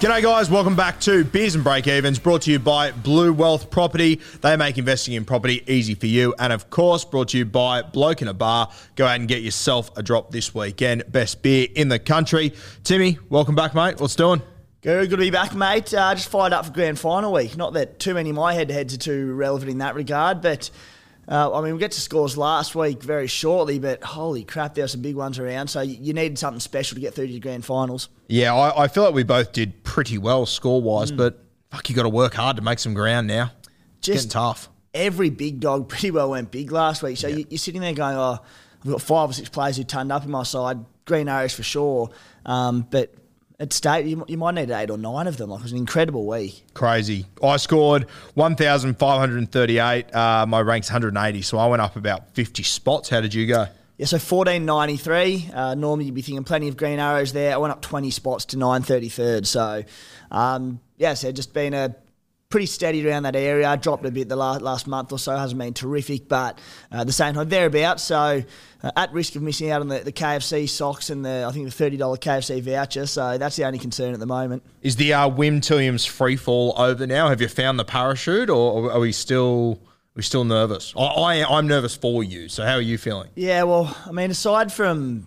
G'day, guys. Welcome back to Beers and Break Evens, brought to you by Blue Wealth Property. They make investing in property easy for you. And of course, brought to you by Bloke in a Bar. Go out and get yourself a drop this weekend. Best beer in the country. Timmy, welcome back, mate. What's doing? Good, good to be back, mate. Uh, just fired up for grand final week. Not that too many of my head to heads are too relevant in that regard, but uh, I mean, we'll get to scores last week very shortly, but holy crap, there were some big ones around. So you needed something special to get through to the grand finals. Yeah, I, I feel like we both did pretty well score wise, but fuck, you got to work hard to make some ground now. It's Just getting tough. every big dog pretty well went big last week. So you, you're sitting there going, oh, I've got five or six players who turned up in my side. Green Arrows for sure. Um, but at state, you, you might need eight or nine of them. Like, it was an incredible week. Crazy. I scored 1,538. Uh, my rank's 180, so I went up about 50 spots. How did you go? Yeah, so 1493. Uh, normally you'd be thinking plenty of green arrows there. I went up 20 spots to 933rd. So, um, yeah, so just been a pretty steady around that area. Dropped a bit the last, last month or so. Hasn't been terrific, but uh, the same time, thereabouts. So, uh, at risk of missing out on the, the KFC socks and the, I think, the $30 KFC voucher. So, that's the only concern at the moment. Is the uh, Wim Tilliams free fall over now? Have you found the parachute, or are we still we still nervous? I, I I'm nervous for you. So how are you feeling? Yeah, well, I mean, aside from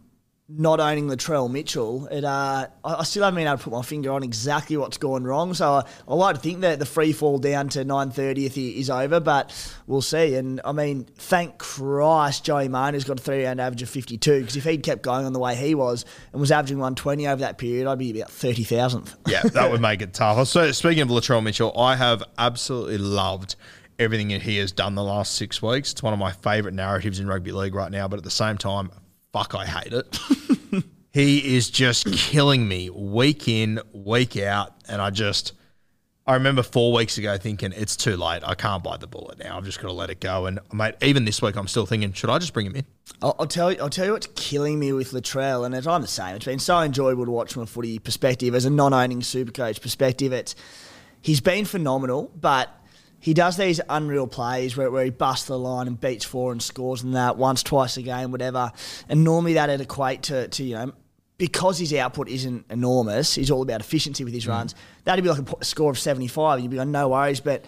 not owning Latrell Mitchell, it uh, I still haven't been able to put my finger on exactly what's gone wrong. So I, I like to think that the free fall down to 930th is over, but we'll see. And I mean, thank Christ Joey Manu's got a three round average of 52 because if he'd kept going on the way he was and was averaging 120 over that period, I'd be about 30,000th. Yeah, that would make it tough. So speaking of Latrell Mitchell, I have absolutely loved everything that he has done the last six weeks. It's one of my favourite narratives in rugby league right now, but at the same time, fuck, I hate it. he is just killing me week in, week out, and I just. I remember four weeks ago thinking it's too late. I can't bite the bullet now. I've just got to let it go. And mate, even this week, I'm still thinking, should I just bring him in? I'll, I'll tell you. I'll tell you what's killing me with Latrell, and it's, I'm the same. It's been so enjoyable to watch from a footy perspective, as a non-owning Supercoach perspective. It's he's been phenomenal, but he does these unreal plays where, where he busts the line and beats four and scores and that once, twice a game, whatever. And normally that'd equate to, to you know. Because his output isn't enormous, he's all about efficiency with his mm. runs. That'd be like a score of 75. You'd be like, no worries. But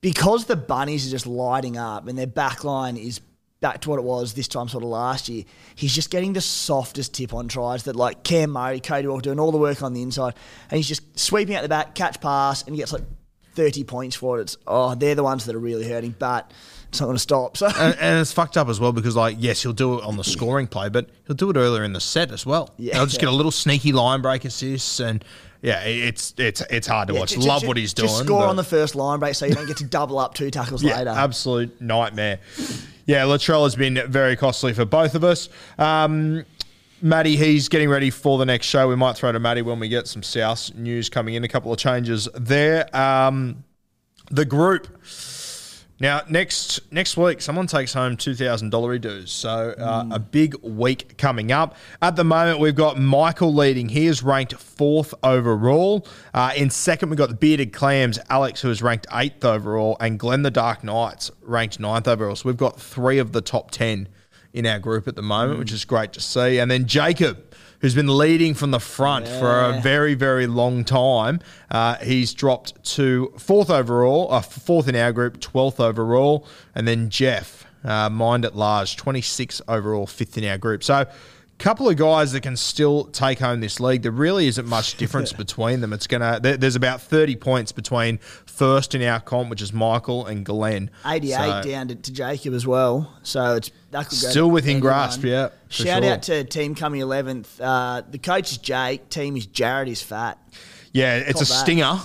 because the bunnies are just lighting up and their back line is back to what it was this time sort of last year, he's just getting the softest tip on tries that like Cam Murray, Cody Walker doing all the work on the inside, and he's just sweeping out the back, catch pass, and he gets like 30 points for it. It's oh, they're the ones that are really hurting, but it's not going to stop. So and, and it's fucked up as well because, like, yes, he'll do it on the scoring play, but he'll do it earlier in the set as well. Yeah. he'll just get a little sneaky line break assists, and yeah, it's it's it's hard to Yeah, watch. ju- Love ju- what he's doing. Just score on the first line break so you don't get to double up two tackles yeah, later. absolute nightmare. Yeah, Latrell has been very costly for both of us. Um, Matty, he's getting ready for the next show. We might throw to Matty when we get some South news coming in. A couple of changes there. Um, the group. Now, next next week, someone takes home two thousand dollar dues. So uh, a big week coming up. At the moment, we've got Michael leading. He is ranked fourth overall. Uh, in second, we've got the bearded clams, Alex, who is ranked eighth overall, and Glenn the Dark Knights ranked ninth overall. So we've got three of the top ten in our group at the moment, which is great to see. And then Jacob who's been leading from the front for a very, very long time. Uh, he's dropped to fourth overall, uh, fourth in our group, 12th overall. And then Jeff, uh, mind at large, 26th overall, fifth in our group. So, couple of guys that can still take home this league. There really isn't much difference between them. It's gonna. There, there's about 30 points between first in our comp, which is Michael and Glenn. 88 So- down to, to Jacob as well. So it's that could go Still within grasp, yeah, Shout sure. out to team coming 11th. Uh, the coach is Jake. Team is Jared. Is fat. Yeah, it's a Not stinger.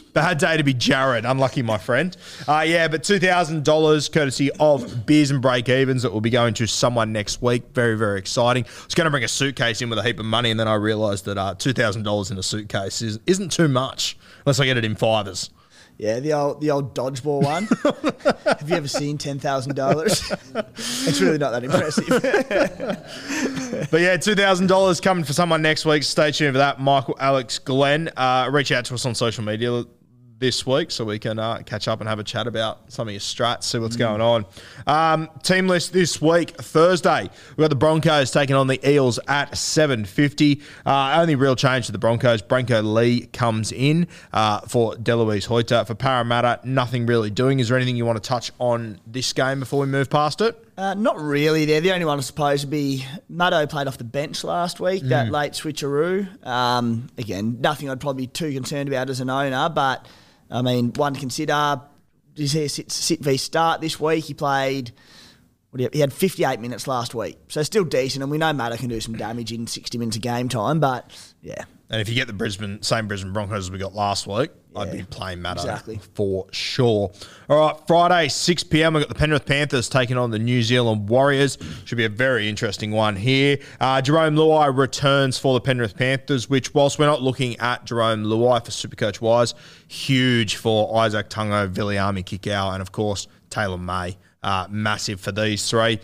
Bad day to be Jared. Unlucky, my friend. Uh, yeah, but $2,000 courtesy of Beers and Break Evens that will be going to someone next week. Very, very exciting. I was going to bring a suitcase in with a heap of money, and then I realised that uh, $2,000 in a suitcase is, isn't too much unless I get it in fivers. Yeah, the old the old dodgeball one. Have you ever seen ten thousand dollars? It's really not that impressive. But yeah, $2,000 coming for someone next week. Stay tuned for that. Michael, Alex, Glenn. Uh, reach out to us on social media this week so we can uh, catch up and have a chat about some of your strats, see what's going on. Um, team list this week, Thursday. We've got the Broncos taking on the Eels at 7.50. Uh, only real change to the Broncos, Brenko Lee comes in uh, for Delouise Hoeter. For Parramatta, nothing really doing. Is there anything you want to touch on this game before we move past it? Uh, not really. They're the only one I suppose to be. Maddo played off the bench last week. Mm. That late switcheroo. Um, again, nothing I'd probably be too concerned about as an owner. But I mean, one to consider. Is he sit, sit v start this week? He played. You- he had 58 minutes last week, so still decent. And we know Maddo can do some damage in 60 minutes of game time. But yeah, And if you get the Brisbane same Brisbane Broncos as we got last week, I'd be playing Maddo exactly. for sure. All right, Friday, 6 p.m. We've got the Penrith Panthers taking on the New Zealand Warriors. Should be a very interesting one here. Uh, Jarome Luai returns for the Penrith Panthers, which, whilst we're not looking at Jarome Luai for Supercoach wise, huge for Isaac Tungo, Viliami Kikau, and of course, Taylor May. Uh, massive for these three.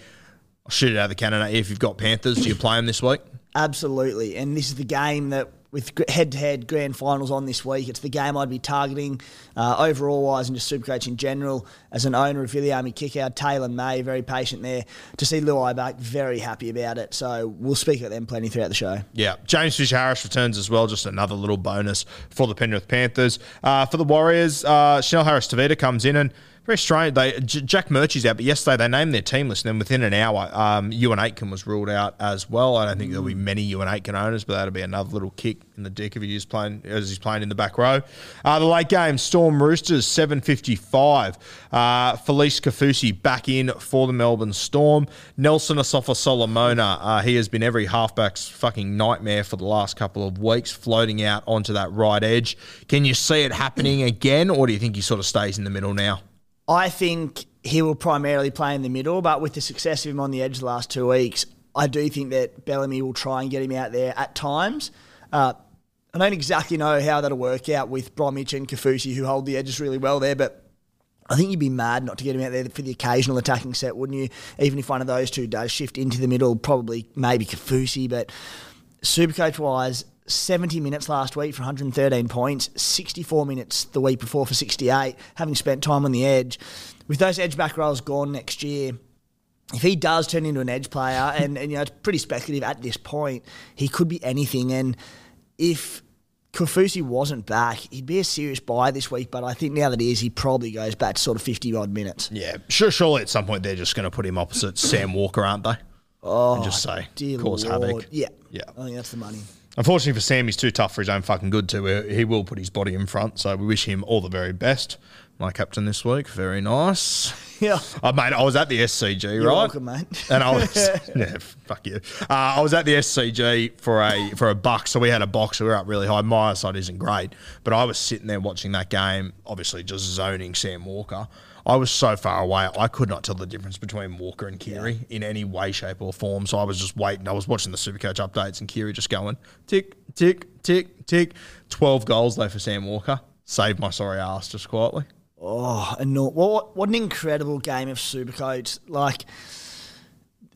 I'll shoot it out of the cannon if you've got Panthers. Do you play them this week? Absolutely, and this is the game that with head-to-head grand finals on this week, it's the game I'd be targeting uh, overall wise and just Supercoach in general. As an owner of Viliami Kikau, Taylor May, very patient there to see Luai back, very happy about it. So we'll speak at them plenty throughout the show. Yeah, James Fish Harris returns as well. Just another little bonus for the Penrith Panthers. Uh, for the Warriors, uh, Chanel Harris Tavita comes in and very strange. They J- Jack Murchie's out, but yesterday they named their team list, and then within an hour, um, Euan Aitken was ruled out as well. I don't think there'll be many Euan Aitken owners, but that'll be another little kick in the dick if he's playing as he's playing in the back row. Uh, the late game, Storm Roosters, seven fifty five. Uh, Felise Kaufusi back in for the Melbourne Storm. Nelson Asofa Solomona, uh, he has been every halfback's fucking nightmare for the last couple of weeks, floating out onto that right edge. Can you see it happening again, or do you think he sort of stays in the middle now? I think he will primarily play in the middle, but with the success of him on the edge the last two weeks, I do think that Bellamy will try and get him out there at times. Uh, I don't exactly know how that'll work out with Bromwich and Kaufusi, who hold the edges really well there, but I think you'd be mad not to get him out there for the occasional attacking set, wouldn't you? Even if one of those two does shift into the middle, probably maybe Kaufusi, but Supercoach wise, 70 minutes last week for 113 points, 64 minutes the week before for 68, having spent time on the edge. With those edge back roles gone next year, if he does turn into an edge player, and, and you know, it's pretty speculative at this point, he could be anything. And if Kaufusi wasn't back, he'd be a serious buy this week, but I think now that he is, he probably goes back to sort of 50 odd minutes. Yeah, sure. Surely at some point they're just going to put him opposite Sam Walker, aren't they? Oh, and just say cause Lord. havoc. Yeah. Yeah. I think that's the money. Unfortunately for Sam, he's too tough for his own fucking good too. He- He will put his body in front, so we wish him all the very best. My captain this week, very nice. Yeah. Oh, mate, I was at the SCG, You're right? welcome, mate. And I was, yeah, fuck you. Uh, I was at the SCG for a for a buck, so we had a box. So we were up really high. My side isn't great, but I was sitting there watching that game, obviously just zoning Sam Walker. I was so far away, I could not tell the difference between Walker and Keary in any way, shape, or form. So I was just waiting. I was watching the Supercoach updates, and Keary just going tick, tick, tick, tick. Twelve goals though for Sam Walker. Saved my sorry ass just quietly. Oh, and no, what what an incredible game of Supercoach! Like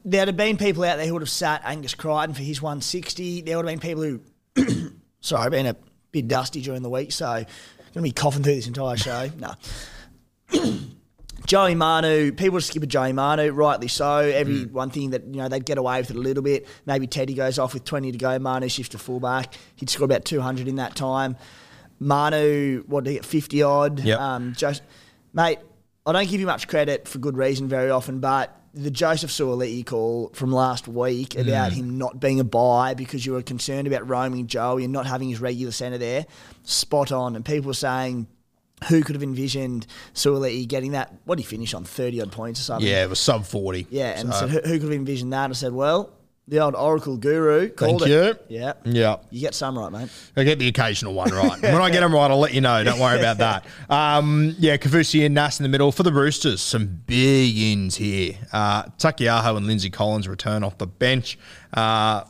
there'd have been people out there who would have sat Angus Crichton for his 160. There would have been people who, sorry, been a bit dusty during the week, so going to be coughing through this entire show. no. Joey Manu, people skip a Joey Manu, rightly so. Every one thing that you know they'd get away with it a little bit. Maybe Teddy goes off with twenty to go. Manu shifts to fullback. He'd score about two hundred in that time. Manu, what did he get? Fifty odd. Yep. Um, just, mate, I don't give you much credit for good reason very often, but the Joseph Suaalii call from last week about him not being a buy because you were concerned about roaming Joey and not having his regular centre there, spot on. And people were saying, who could have envisioned Suaalii getting that? What did he finish on? 30 odd points or something? Yeah, it was sub 40. Yeah, and So- said, who, who could have envisioned that? I said, well, the old Oracle guru called Thank it. you. Yeah. Yeah. You get some right, mate. I get the occasional one right. when I get them right, I'll let you know. Don't worry about that. Um, yeah, Kaufusi and Nass in the middle for the Roosters. Some big ins here. Uh, Taukeiaho and Lindsay Collins return off the bench. Uh,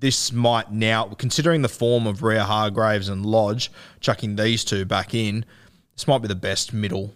this might now, considering the form of Rhea Hargreaves and Lodge, chucking these two back in, this might be the best middle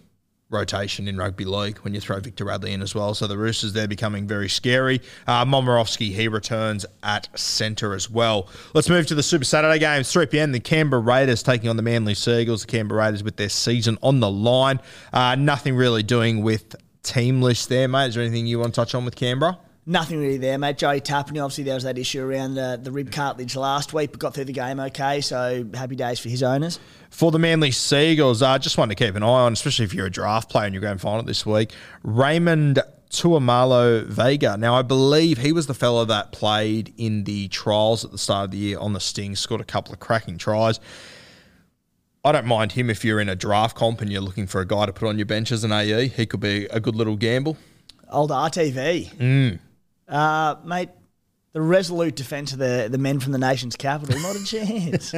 rotation in rugby league when you throw Victor Radley in as well. So the Roosters, they're becoming very scary. Uh, Momorowski, he returns at centre as well. Let's move to the Super Saturday games. 3 p.m. The Canberra Raiders taking on the Manly Seagulls. The Canberra Raiders with their season on the line. Uh, nothing really doing with team list there, mate. Is there anything you want to touch on with Canberra? Nothing really there, mate. Joey Tapine, obviously, there was that issue around the, the rib cartilage last week, but got through the game okay, so happy days for his owners. For the Manly Seagulls, I uh, just want to keep an eye on, especially if you're a draft player in your grand final this week, Raymond Tuamalo Vega. Now, I believe he was the fellow that played in the trials at the start of the year on the Sting, scored a couple of cracking tries. I don't mind him if you're in a draft comp and you're looking for a guy to put on your bench as an AE. He could be a good little gamble. Old RTV. Uh, mate, the resolute defence of the, the men from the nation's capital, not a chance.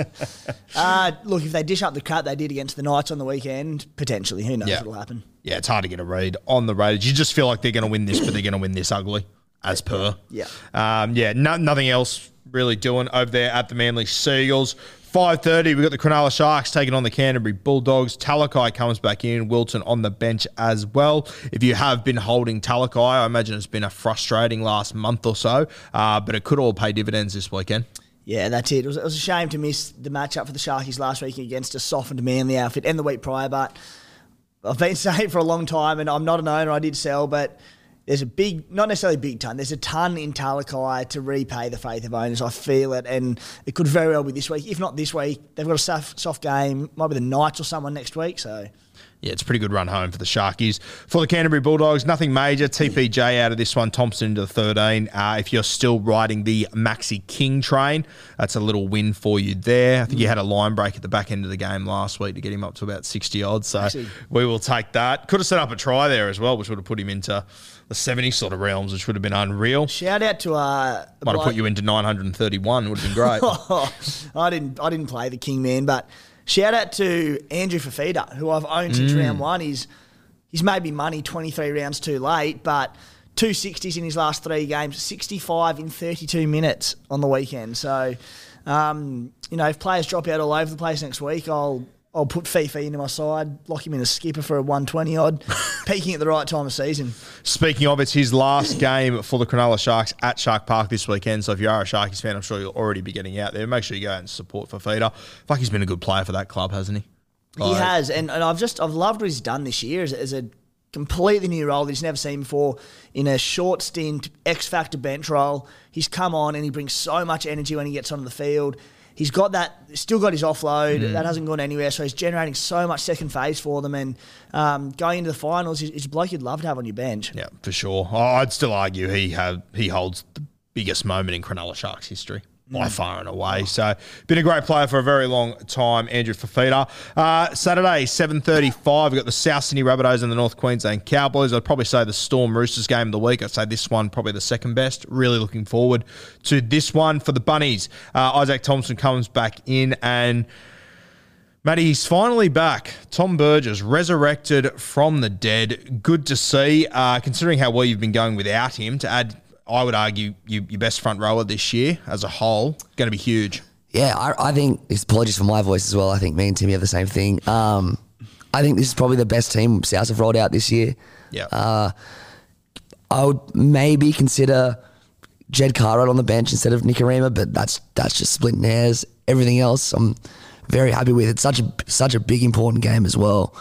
uh, look, if they dish up the cut they did against the Knights on the weekend, potentially, who knows Yeah. what'll happen. Yeah, it's hard to get a read on the Raiders. You just feel like they're going to win this, but they're going to win this ugly, as per. Yeah. Um, yeah, no, nothing else really doing over there at the Manly Seagulls. 5.30, we've got the Cronulla Sharks taking on the Canterbury Bulldogs. Talakai comes back in, Wilton on the bench as well. If you have been holding Talakai, I imagine it's been a frustrating last month or so, uh, but it could all pay dividends this weekend. Yeah, that's it. It was, it was a shame to miss the matchup for the Sharkies last week against a softened Manly outfit and the week prior, but I've been saying for a long time, and I'm not an owner, I did sell, but there's a big, not necessarily big ton, there's a ton in Talakai to repay the faith of owners. I feel it, and it could very well be this week. If not this week, they've got a soft, soft game, might be the Knights or someone next week, so. Yeah, it's a pretty good run home for the Sharkies. For the Canterbury Bulldogs, nothing major. TPJ out of this one, Thompson into the 13. Uh, if you're still riding the Maxi King train, that's a little win for you there. I think you had a line break at the back end of the game last week to get him up to about 60 odds. So we will take that. Could have set up a try there as well, which would have put him into the 70 sort of realms, which would have been unreal. Shout out to uh, Might have put you into 931. Would have been great. I didn't I didn't play the King Man, but shout out to Andrew Fifita, who I've owned since round one. He's he's made me money 23 rounds too late, but two sixties in his last three games, 65 in 32 minutes on the weekend. So, um, you know, if players drop out all over the place next week, I'll I'll put Fifi into my side, lock him in a skipper for a 120 odd, peaking at the right time of season. Speaking of, it's his last game for the Cronulla Sharks at Shark Park this weekend. So if you are a Sharkies fan, I'm sure you'll already be getting out there. Make sure you go out and support Fifita. Fuck, he's been a good player for that club, hasn't he? He has, and, and I've just I've loved what he's done this year as, as a completely new role that he's never seen before in a short stint X Factor bench role. He's come on and he brings so much energy when he gets onto the field. He's got that, still got his offload. Mm. That hasn't gone anywhere. So he's generating so much second phase for them. And um, going into the finals, he's, he's a bloke you'd love to have on your bench. Yeah, for sure. I- I'd still argue he have he holds the biggest moment in Cronulla Sharks history. By far and away, so been a great player for a very long time, Andrew Fifita. Uh, Saturday, seven thirty-five. We've got the South Sydney Rabbitohs and the North Queensland Cowboys. I'd probably say the Storm Roosters game of the week. I'd say this one probably the second best. Really looking forward to this one for the Bunnies. Uh, Isaac Thompson comes back in and. Matty, he's finally back. Tom Burgess resurrected from the dead. Good to see, uh, considering how well you've been going without him. To add, I would argue, you, your best front rower this year as a whole, going to be huge. Yeah, I, I think, apologies for my voice as well. I think me and Timmy have the same thing. Um, I think this is probably the best team South have rolled out this year. Yeah. Uh, I would maybe consider Jed Cartwright on the bench instead of Nicarima, but that's that's just splitting hairs. Everything else, I'm very happy with. It's such a such a big important game as well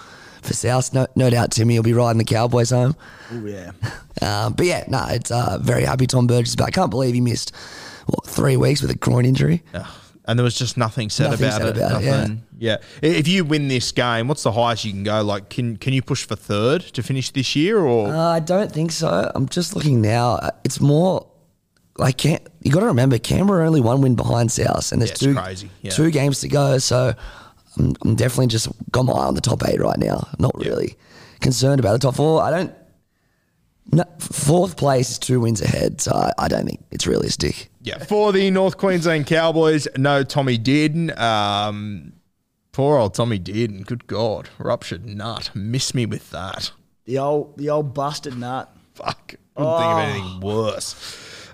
for South. No, no doubt Timmy will be riding the Cowboys home. Oh yeah. Um, but yeah, no, it's uh, very happy Tom Burgess is back. I can't believe he missed what three weeks with a groin injury. and there was just nothing said Nothing about said it. about it, nothing. yeah. If you win this game, what's the highest you can go? Like, can can you push for third to finish this year, or Uh, I don't think so. I'm just looking now. Uh, It's more like Cam- you got to remember Canberra only one win behind South, and there's Yeah, two crazy, yeah. two games to go. So I'm, I'm definitely just got my eye on the top eight right now. I'm not Yeah. really concerned about the top four. I don't. No, fourth place is two wins ahead, so I, I don't think it's realistic. yeah? For the North Queensland Cowboys, no Tommy Dearden. Um, poor old Tommy Dearden. Good God, ruptured nut. Miss me with that. The old the old busted nut. Fuck. Couldn't think of anything worse.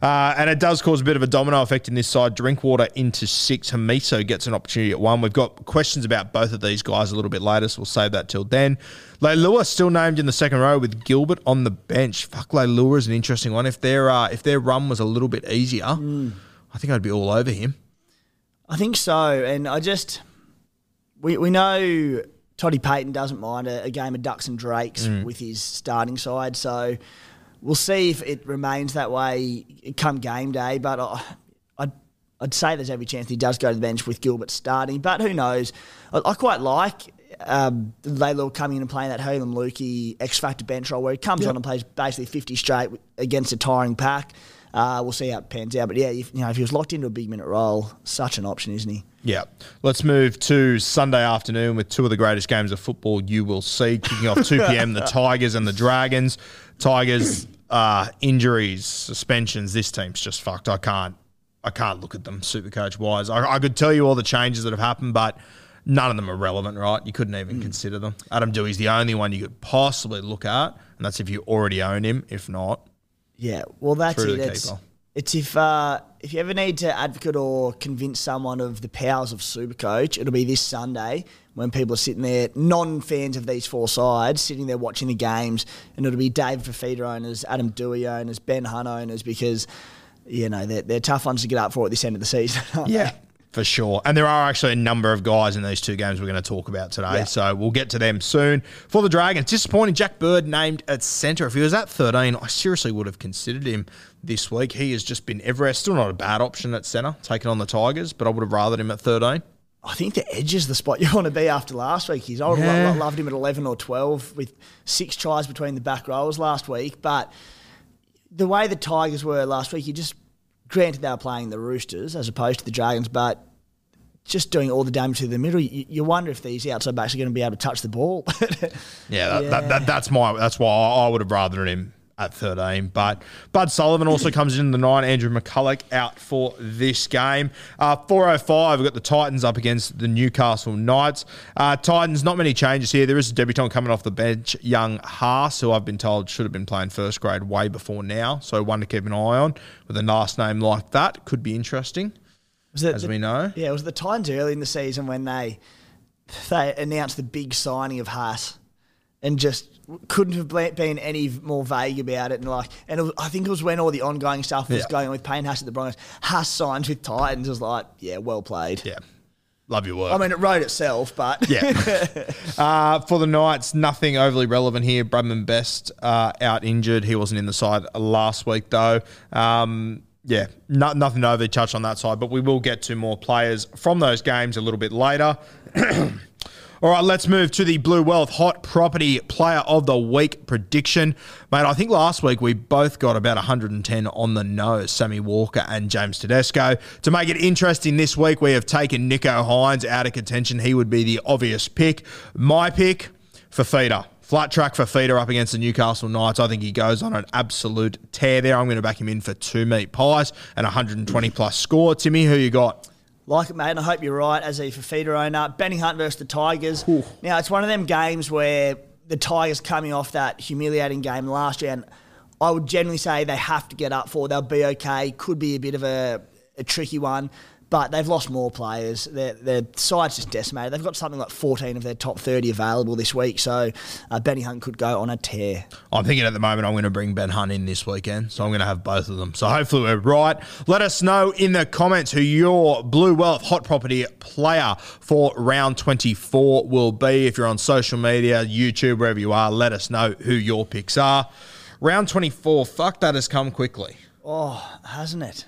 Uh, and it does cause a bit of a domino effect in this side. Drinkwater into six. Hamiso gets an opportunity at one. We've got questions about both of these guys a little bit later, so we'll save that till then. Leilua still named in the second row with Gilbert on the bench. Fuck, Leilua is an interesting one. If their uh, if their run was a little bit easier, I think I'd be all over him. I think so, and I just we we know Toddy Payten doesn't mind a, a game of ducks and drakes with his starting side, so we'll see if it remains that way come game day. But I, I'd I'd say there's every chance he does go to the bench with Gilbert starting, but who knows? I, I quite like. Um, Leilua coming in and playing that Helam Lukey X Factor bench role where he comes on and plays basically 50 straight against a tiring pack. Uh, we'll see how it pans out. But yeah, if, you know, if he was locked into a big minute role, such an option, isn't he? Yeah. Let's move to Sunday afternoon with two of the greatest games of football you will see. Kicking off 2 p.m., the Tigers and the Dragons. Tigers, uh, injuries, suspensions. This team's just fucked. I can't. I can't look at them super coach wise. I, I could tell you all the changes that have happened, but none of them are relevant, right? You couldn't even consider them. Adam Doueihi's the only one you could possibly look at, and that's if you already own him. If not, Yeah, well, that's it. It's, if uh, if you ever need to advocate or convince someone of the powers of Supercoach, it'll be this Sunday when people are sitting there, non-fans of these four sides, sitting there watching the games, and it'll be Dave Fifita owners, Adam Doueihi owners, Ben Hunt owners, because you know they're, they're tough ones to get up for at this end of the season. aren't they? Yeah, for sure. And there are actually a number of guys in these two games we're going to talk about today. Yeah. So we'll get to them soon. For the Dragons, disappointing. Jack Bird named at centre. If he was at 13, I seriously would have considered him this week. He has just been everywhere. Still not a bad option at centre, taking on the Tigers, but I would have rathered him at 13. I think the edge is the spot you want to be after last week. He's I would Yeah. have loved him at 11 or 12 with six tries between the back rows last week. But the way the Tigers were last week, you just granted they were playing the Roosters as opposed to the Dragons, but just doing all the damage to the middle, you, you wonder if these outside backs are going to be able to touch the ball. Yeah, that, That, that, that's my. That's why I, I would have rathered him at 13. But Bud Sullivan also comes in the nine. Andrew McCullough out for this game. Uh, 405, we've got the Titans up against the Newcastle Knights. Uh, Titans, not many changes here. There is a debutant coming off the bench, young Haas, who I've been told should have been playing first grade way before now. So one to keep an eye on with a nice name like that. Could be interesting, Was it as the- we know. Yeah, it was the Titans early in the season when they they announced the big signing of Haas and just couldn't have been any more vague about it. And like, and it was, I think it was when all the ongoing stuff was Yeah. going on with Payne Haas at the Broncos. Haas signed with Titans was like, yeah, well played. Yeah. Love your work. I mean, it wrote itself, but Yeah. uh, for the Knights, nothing overly relevant here. Bradman Best uh, out injured. He wasn't in the side last week, though. Um, yeah, no, nothing to overly touch on that side, but we will get to more players from those games a little bit later. All right, let's move to the Blue Wealth Hot Property Player of the Week prediction. Mate, I think last week we both got about 110 on the nose, Sammy Walker and James Tedesco. To make it interesting this week, we have taken Nicho Hynes out of contention. He would be the obvious pick. My pick, for Fifita. Flat track for feeder up against the Newcastle Knights. I think he goes on an absolute tear there. I'm going to back him in for two meat pies and 120 plus score. Timmy, who you got? Like it, mate, and I hope you're right as a Fifita owner. Benny Hunt versus the Tigers. Now, it's one of them games where the Tigers coming off that humiliating game last year, and I would generally say they have to get up for. They'll be okay. Could be a bit of a, a tricky one. But they've lost more players. Their, their side's just decimated. They've got something like 14 of their top 30 available this week, so uh, Benny Hunt could go on a tear. I'm thinking at the moment I'm going to bring Ben Hunt in this weekend, so I'm going to have both of them. So hopefully we're right. Let us know in the comments who your Blue Wealth Hot Property player for round 24 will be. If you're on social media, YouTube, wherever you are, let us know who your picks are. Round 24, fuck, that has come quickly. Oh, hasn't it?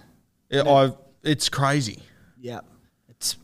It, I've, it's crazy. Yeah. It's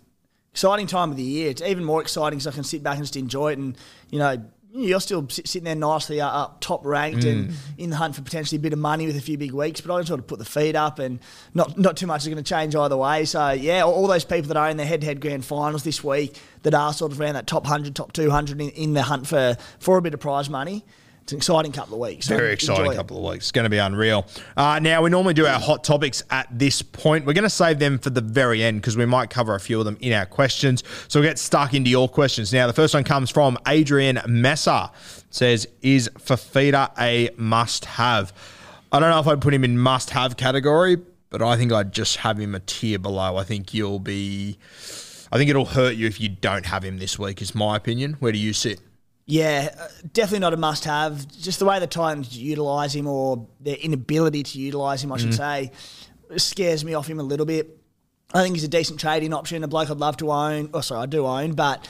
exciting time of the year. It's even more exciting because I can sit back and just enjoy it. And, you know, you're still sit- sitting there nicely uh, up top ranked and in the hunt for potentially a bit of money with a few big weeks. But I just sort of put the feet up and not not too much is going to change either way. So, yeah, all, all those people that are in the head to head grand finals this week that are sort of around that top 100, top 200 in, in the hunt for, for a bit of prize money. It's an exciting couple of weeks. Very exciting it. couple of weeks. It's going to be unreal. Uh, now, we normally do our hot topics at this point. We're going to save them for the very end because we might cover a few of them in our questions. So we'll get stuck into your questions. Now, the first one comes from Adrian Messer. Says, is Fifita a must have? I don't know if I'd put him in must have category, but I think I'd just have him a tier below. I think you'll be. I think it'll hurt you if you don't have him this week, is my opinion. Where do you sit? Yeah, uh, definitely not a must have. Just the way the Titans utilise him or their inability to utilise him, I should mm. say, scares me off him a little bit. I think he's a decent trading option, a bloke I'd love to own. Oh, sorry, I do own, but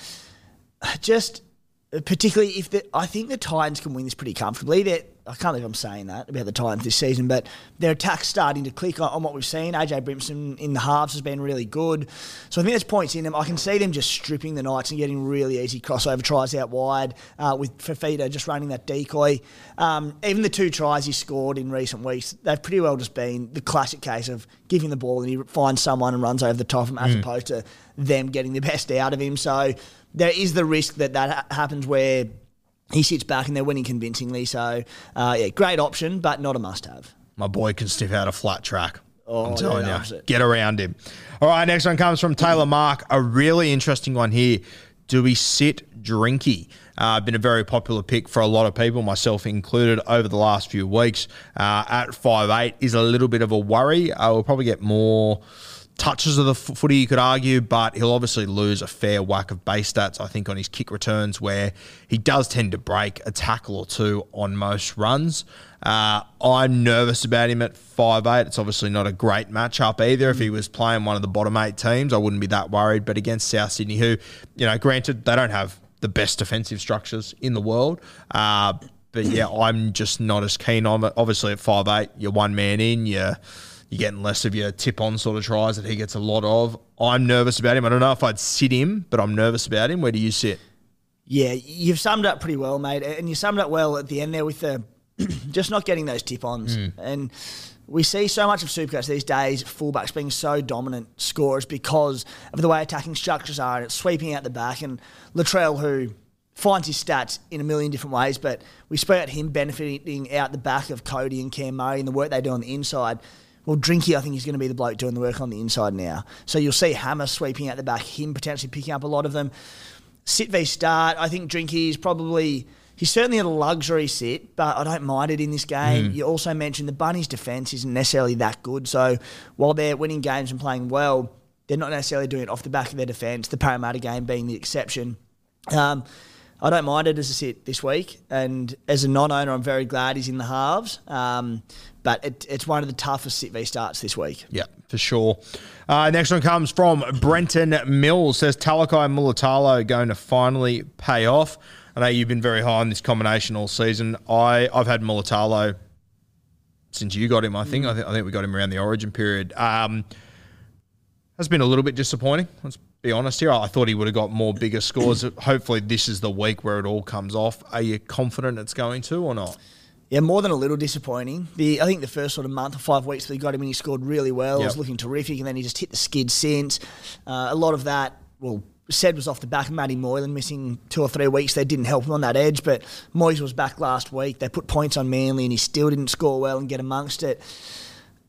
uh, just uh, particularly if the, I think the Titans can win this pretty comfortably. They're, I can't believe I'm saying that about the Titans this season, but their attack's starting to click on, on what we've seen. AJ Brimson in the halves has been really good. So I think there's points in them. I can see them just stripping the Knights and getting really easy crossover tries out wide uh, with Fifita just running that decoy. Um, even the two tries he scored in recent weeks, they've pretty well just been the classic case of giving the ball and he finds someone and runs over the top of him as opposed to them getting the best out of him. So there is the risk that that ha- happens where he sits back and they're winning convincingly. So, uh, yeah, great option, but not a must have. My boy can sniff out a flat track. Oh, I'm telling you, get around him. All right, next one comes from Taylor Mark. A really interesting one here. Do we sit Drinky? Uh, been a very popular pick for a lot of people, myself included, over the last few weeks. Uh, at five eight is a little bit of a worry. Uh, we'll probably get more touches of the footy, you could argue, but he'll obviously lose a fair whack of base stats, I think, on his kick returns, where he does tend to break a tackle or two on most runs. Uh, I'm nervous about him at 5'8. It's obviously not a great matchup either. If he was playing one of the bottom eight teams, I wouldn't be that worried. But against South Sydney, who, you know, granted, they don't have the best defensive structures in the world. Uh, but yeah, I'm just not as keen on it. Obviously, at 5'8, you're one man in, you're you're getting less of your tip on sort of tries that he gets a lot of. I'm nervous about him. I don't know if I'd sit him, but I'm nervous about him. Where do you sit? Yeah, you've summed up pretty well, mate, and you summed up well at the end there with the just not getting those tip ons. Hmm. And we see so much of Supercoach these days, fullbacks being so dominant scorers because of the way attacking structures are, and it's sweeping out the back. And Latrell, who finds his stats in a million different ways, but we spoke about him benefiting out the back of Cody and Cam Murray and the work they do on the inside. Well, Drinky, I think he's going to be the bloke doing the work on the inside now. So you'll see Hammer sweeping out the back, him potentially picking up a lot of them. Sit v start. I think Drinky is probably he's certainly a luxury sit, but I don't mind it in this game. You also mentioned the Bunnies' defense isn't necessarily that good. So while they're winning games and playing well, they're not necessarily doing it off the back of their defense. The Parramatta game being the exception. Um, I don't mind it as a sit this week, and as a non-owner, I'm very glad he's in the halves. Um, but it, it's one of the toughest sit v starts this week. Yeah, for sure. Uh, next one comes from Brenton Mills. Says Talakai Mulitalo going to finally pay off. I know you've been very high on this combination all season. I I've had Mulitalo since you got him. I think I think I think we got him around the Origin period. Um, has been a little bit disappointing. Let's be honest here. I thought he would have got more bigger scores. Hopefully, this is the week where it all comes off. Are you confident it's going to or not? Yeah, more than a little disappointing. The I think the first sort of month or five weeks that he got him and he scored really well. It was looking terrific, and then he just hit the skid since. Uh, a lot of that, well, said was off the back of Matty Moylan missing two or three weeks. They didn't help him on that edge, but Moyes was back last week. They put points on Manly, and he still didn't score well and get amongst it.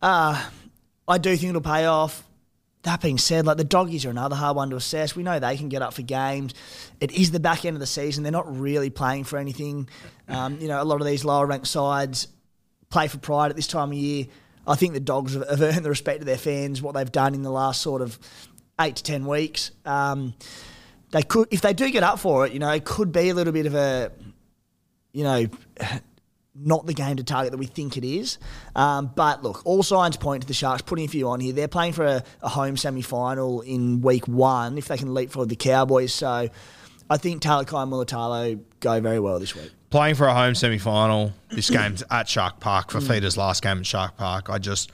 Uh, I do think it'll pay off. That being said, like the doggies are another hard one to assess. We know they can get up for games. It is the back end of the season. They're not really playing for anything. Um, you know, a lot of these lower ranked sides play for pride at this time of year. I think the dogs have earned the respect of their fans, what they've done in the last sort of eight to ten weeks. Um, they could, if they do get up for it, you know, it could be a little bit of a, you know, not the game to target that we think it is. Um, but look, all signs point to the Sharks putting a few on here. They're playing for a, a home semi final in week one if they can leapfrog the Cowboys. So I think Talakai and Mulitalo go very well this week. Playing for a home semi final. This game's at Shark Park for Feeder's last game at Shark Park. I just,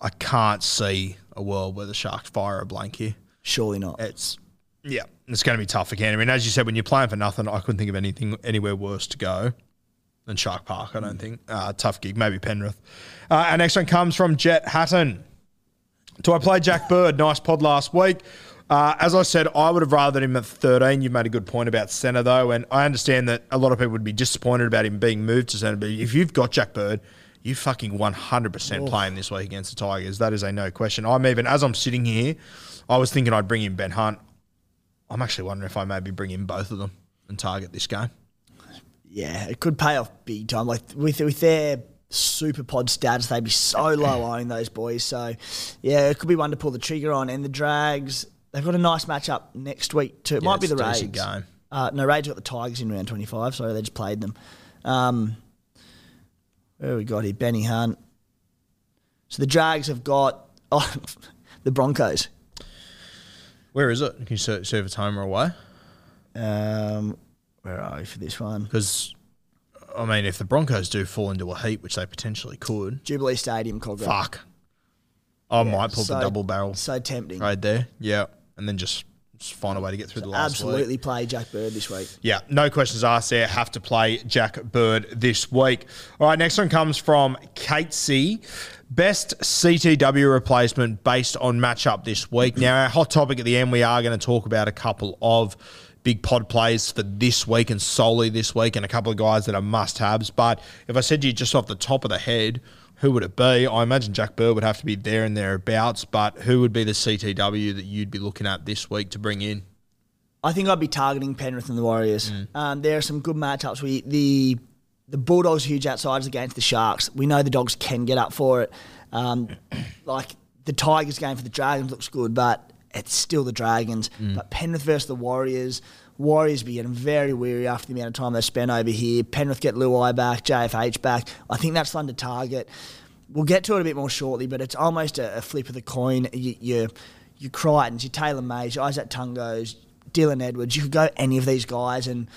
I can't see a world where the Sharks fire a blank here. Surely not. It's yeah, it's going to be tough for Canterbury. And as you said, when you're playing for nothing, I couldn't think of anything anywhere worse to go than Shark Park. I don't think uh, tough gig. Maybe Penrith. Uh, our next one comes from Jet Hatton. Do I play Jack Bird? Nice pod last week. Uh, as I said, I would have rathered him at 13. You've made a good point about centre, though, and I understand that a lot of people would be disappointed about him being moved to centre. But if you've got Jack Bird, you fucking 100% play him this week against the Tigers. That is a no question. I'm even, as I'm sitting here, I was thinking I'd bring in Ben Hunt. I'm actually wondering if I maybe bring in both of them and target this game. Yeah, it could pay off big time. Like with with their super pod stats, they'd be so low owning those boys. So yeah, it could be one to pull the trigger on. And the Drags, they've got a nice matchup next week too. It Yeah, might be the Raids. game. Uh, no, Raids got the Tigers in round twenty five. Sorry, they just played them. Um, where we got here? Benny Hunt. So the Drags have got oh, the Broncos. Where is it? Can you see if it's home or away? Um, where are we for this one? Because, I mean, if the Broncos do fall into a heat, which they potentially could, Jubilee Stadium, Cogger. fuck. I might pull the double barrel So tempting. right there. Yeah. And then just, just find a way to get through the last week. Absolutely play Jack Bird this week. Yeah, no questions asked there. Have to play Jack Bird this week. All right, next one comes from Kate C. Best CTW replacement based on matchup this week. Now, our hot topic at the end, we are going to talk about a couple of big pod plays for this week and solely this week, and a couple of guys that are must haves. But if I said to you just off the top of the head, who would it be? I imagine Jack Bird would have to be there and thereabouts, but who would be the CTW that you'd be looking at this week to bring in? I think I'd be targeting Penrith and the Warriors. Mm. Um, there are some good matchups. We the the Bulldogs are huge outsiders against the Sharks. We know the Dogs can get up for it. Um, like the Tigers game for the Dragons looks good, but it's still the Dragons. Mm. But Penrith versus the Warriors. Warriors be getting very weary after the amount of time they've spent over here. Penrith get Luai back, JFH back. I think that's fun to target. We'll get to it a bit more shortly, but it's almost a, a flip of the coin. You, you, your Crichtons, your Taylor Mays, your Isaac Tungos, Dylan Edwards. You could go any of these guys, and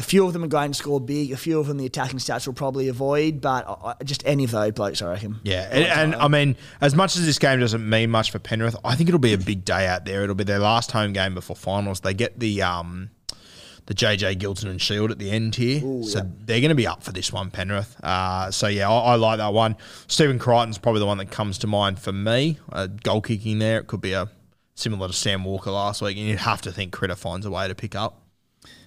a few of them are going to score big. A few of them the attacking stats will probably avoid, but I, I- just any of those blokes, I reckon. Yeah, and, and I mean, as much as this game doesn't mean much for Penrith, I think it'll be a big day out there. It'll be their last home game before finals. They get the um, the JJ Giltinan Shield at the end here, so they're going to be up for this one, Penrith. Uh, so yeah, I, I like that one. Stephen Crichton's probably the one that comes to mind for me. Uh, goal kicking there, it could be a similar to Sam Walker last week, and you'd have to think Critter finds a way to pick up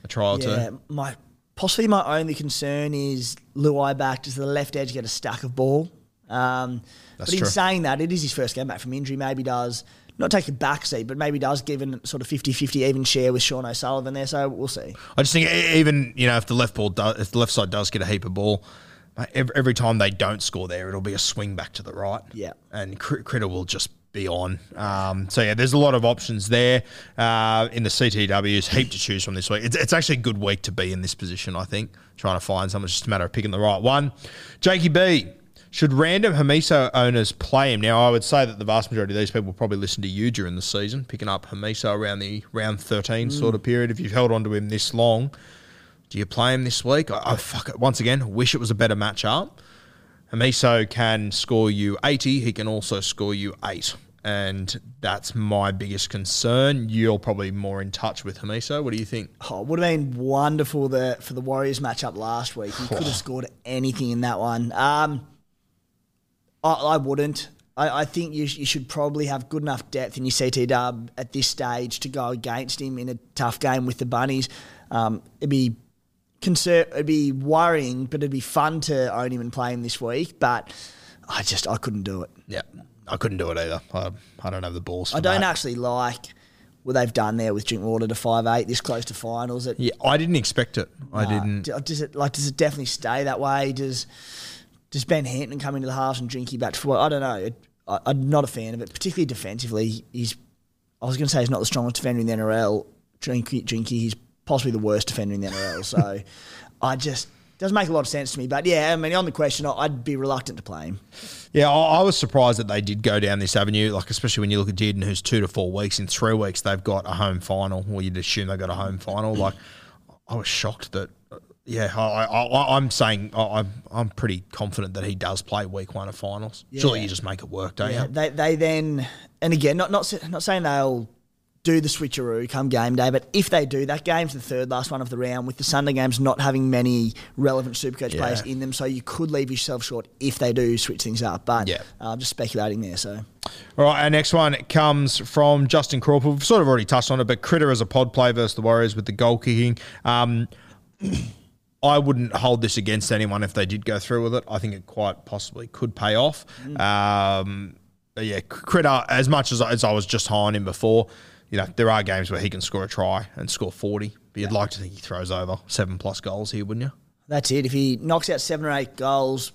a try or Yeah, two. my possibly my only concern is Luai back. Does the left edge get a stack of ball? Um, but in true. saying that, it is his first game back from injury. Maybe does not take a back seat, but maybe does give a sort of 50-50 even share with Sean O'Sullivan there. So we'll see. I just think even you know if the left ball does, if the left side does get a heap of ball, every, time they don't score there, it'll be a swing back to the right. Yeah. and Cr- Critter will just be on. Um, so yeah, there's a lot of options there uh, in the CTWs. Heap to choose from this week. It's, it's actually a good week to be in this position. I think trying to find someone. It's just a matter of picking the right one. Jakey B. Should random Hamiso owners play him? Now, I would say that the vast majority of these people probably listen to you during the season, picking up Hamiso around the round 13 sort of period. If you've held on to him this long, do you play him this week? I, I fuck it. Once again, wish it was a better matchup. Hamiso can score you 80. He can also score you 8. And that's my biggest concern. You're probably more in touch with Hamiso. What do you think? Oh, it would have been wonderful the, for the Warriors matchup last week. He could have scored anything in that one. Um, I, I wouldn't. I, I think you, sh- you should probably have good enough depth in your CT dub at this stage to go against him in a tough game with the Bunnies. Um, it'd be concer- it'd be worrying, but it'd be fun to own him and play him this week. But I just I couldn't do it. Yeah, I couldn't do it either. I, I don't have the balls I don't that. actually like what they've done there with Drinkwater to five eight this close to finals. It, Yeah, I didn't expect it. I uh, didn't. Does it like? Does it definitely stay that way? Does Does Ben Hinton come into the halves and Drinky back to four? I don't know. It, I, I'm not a fan of it, particularly defensively. He's I was going to say he's not the strongest defender in the NRL. Drinky, Drinky, he's possibly the worst defender in the NRL. So I just doesn't make a lot of sense to me. But yeah, I mean, on the question, I'd be reluctant to play him. Yeah, I, I was surprised that they did go down this avenue. Like especially when you look at Dearden, who's two to four weeks. In three weeks, they've got a home final. Or you'd assume they got a home final. Like I was shocked that. Yeah, I, I, I'm saying I, I'm I'm pretty confident that he does play week one of finals. Surely you just make it work, don't Yeah, you? they they then and again not not not saying they'll do the switcheroo come game day, but if they do, that game's the third last one of the round with the Sunday games not having many relevant Supercoach players in them, so you could leave yourself short if they do switch things up. But Yeah. uh, I'm just speculating there. So All right, our next one comes from Justin Crawford. We've sort of already touched on it, but Critter as a pod play versus the Warriors with the goal kicking. Um, I wouldn't hold this against anyone if they did go through with it. I think it quite possibly could pay off. Um, but yeah, Critter, as much as, as I was just high on him before, you know, there are games where he can score a try and score 40. But you'd like to think he throws over seven plus goals here, wouldn't you? that's it. If he knocks out seven or eight goals,